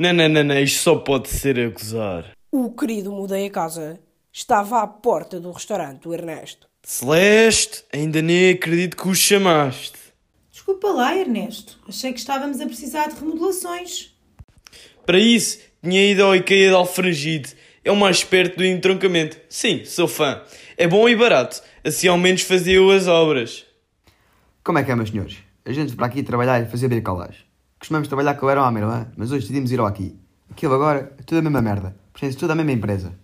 Não, não, não, não, isto só pode ser a gozar. O querido Mudei a Casa estava à porta do restaurante do Ernesto. Celeste, ainda nem acredito que o chamaste. Desculpa lá, Ernesto. Achei que estávamos a precisar de remodelações. Para isso, tinha ido ao IKEA de Alfragide. É o mais perto do entroncamento. Sim, sou fã. É bom e barato. Assim ao menos fazia eu as obras. Como é que é, meus senhores? A gente para aqui trabalhar e fazer bricolagem. Costumamos trabalhar com o à minha irmã, mas hoje decidimos ir ao aqui. Aquilo agora é tudo a mesma merda. Pertence tudo à mesma empresa.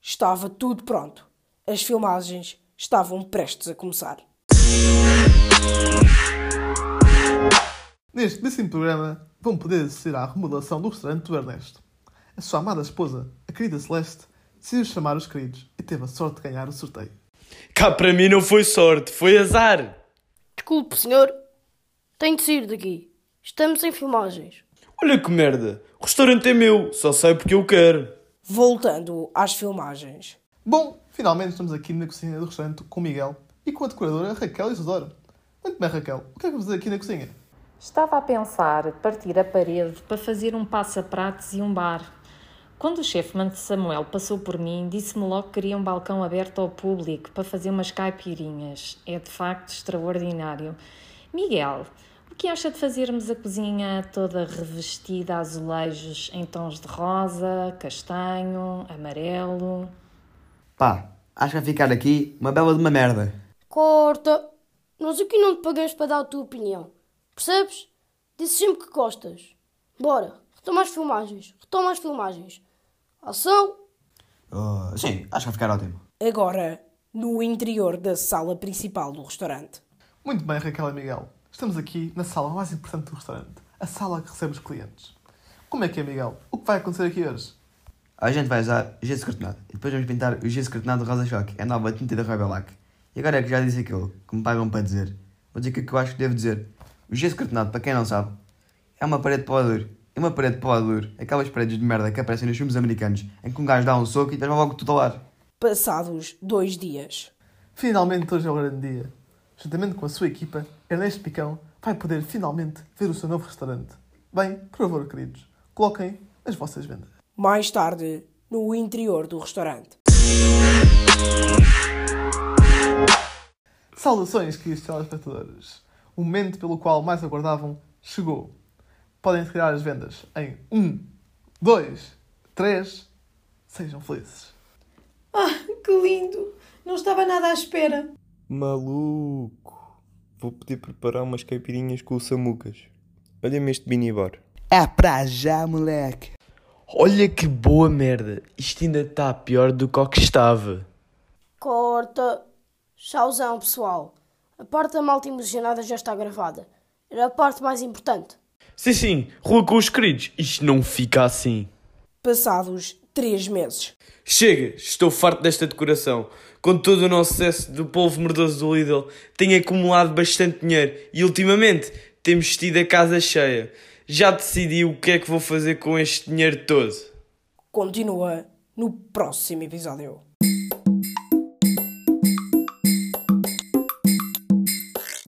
Estava tudo pronto. As filmagens estavam prestes a começar. Neste décimo programa, vão poder assistir à remodelação do restaurante do Ernesto. A sua amada esposa, a querida Celeste, decidiu chamar os queridos e teve a sorte de ganhar o sorteio. Cá para mim não foi sorte, foi azar. Desculpe, senhor. Tenho de sair daqui. Estamos em filmagens. Olha que merda. O restaurante é meu, só sei porque eu quero. Voltando às filmagens. Bom, finalmente estamos aqui na cozinha do restaurante com o Miguel e com a decoradora Raquel Isidoro. Muito bem, Raquel. O que é que vamos fazer aqui na cozinha? Estava a pensar partir a parede para fazer um passapratos e um bar. Quando o chefe Mante Samuel passou por mim, disse-me logo que queria um balcão aberto ao público para fazer umas caipirinhas. É de facto extraordinário. Miguel, que acha de fazermos a cozinha toda revestida a azulejos em tons de rosa, castanho, amarelo? Pá, acho que vai ficar aqui uma bela de uma merda. Corta! Nós aqui não te pagamos para dar a tua opinião. Percebes? Disse sempre que gostas. Bora, retoma as filmagens. Retoma as filmagens. Ação! Oh, sim, acho que vai ficar ótimo. Agora, no interior da sala principal do restaurante. Muito bem, Raquel e Miguel. Estamos aqui na sala mais importante do restaurante. A sala que recebe os clientes. Como é que é, Miguel? O que vai acontecer aqui hoje? A gente vai usar gesso cartonado e depois vamos pintar o gesso cartonado rosa choque, é a nova tinta da Rebelac. E agora é que já disse aquilo que me pagam para dizer. Vou dizer aquilo que eu acho que devo dizer. O gesso cartonado, para quem não sabe, é uma parede de pó duro. E uma parede de pó duro, aquelas paredes de merda que aparecem nos filmes americanos, em que um gajo dá um soco e estás logo tudo ao ar. Passados dois dias. Finalmente hoje é o grande dia. Juntamente com a sua equipa, Ernesto Picão vai poder finalmente ver o seu novo restaurante. Bem, por favor, queridos, coloquem as vossas vendas. Mais tarde, no interior do restaurante. Saudações, queridos telespectadores. O momento pelo qual mais aguardavam chegou. Podem retirar as vendas em 1, 2, 3. Sejam felizes. Ah, que lindo! Não estava nada à espera. Maluco. Vou poder preparar umas caipirinhas com o Samucas. Olha-me este minibar. É pra já, moleque. Olha que boa merda. Isto ainda está pior do que o que estava. Corta! Tchauzão, pessoal. A parte da malta emocionada já está gravada. Era a parte mais importante. Sim, sim, rua com os queridos. Isto não fica assim. Passados três meses. Chega, estou farto desta decoração. Com todo o nosso sucesso do polvo merdoso do Lidl, tenho acumulado bastante dinheiro e ultimamente temos tido a casa cheia. Já decidi o que é que vou fazer com este dinheiro todo. Continua no próximo episódio.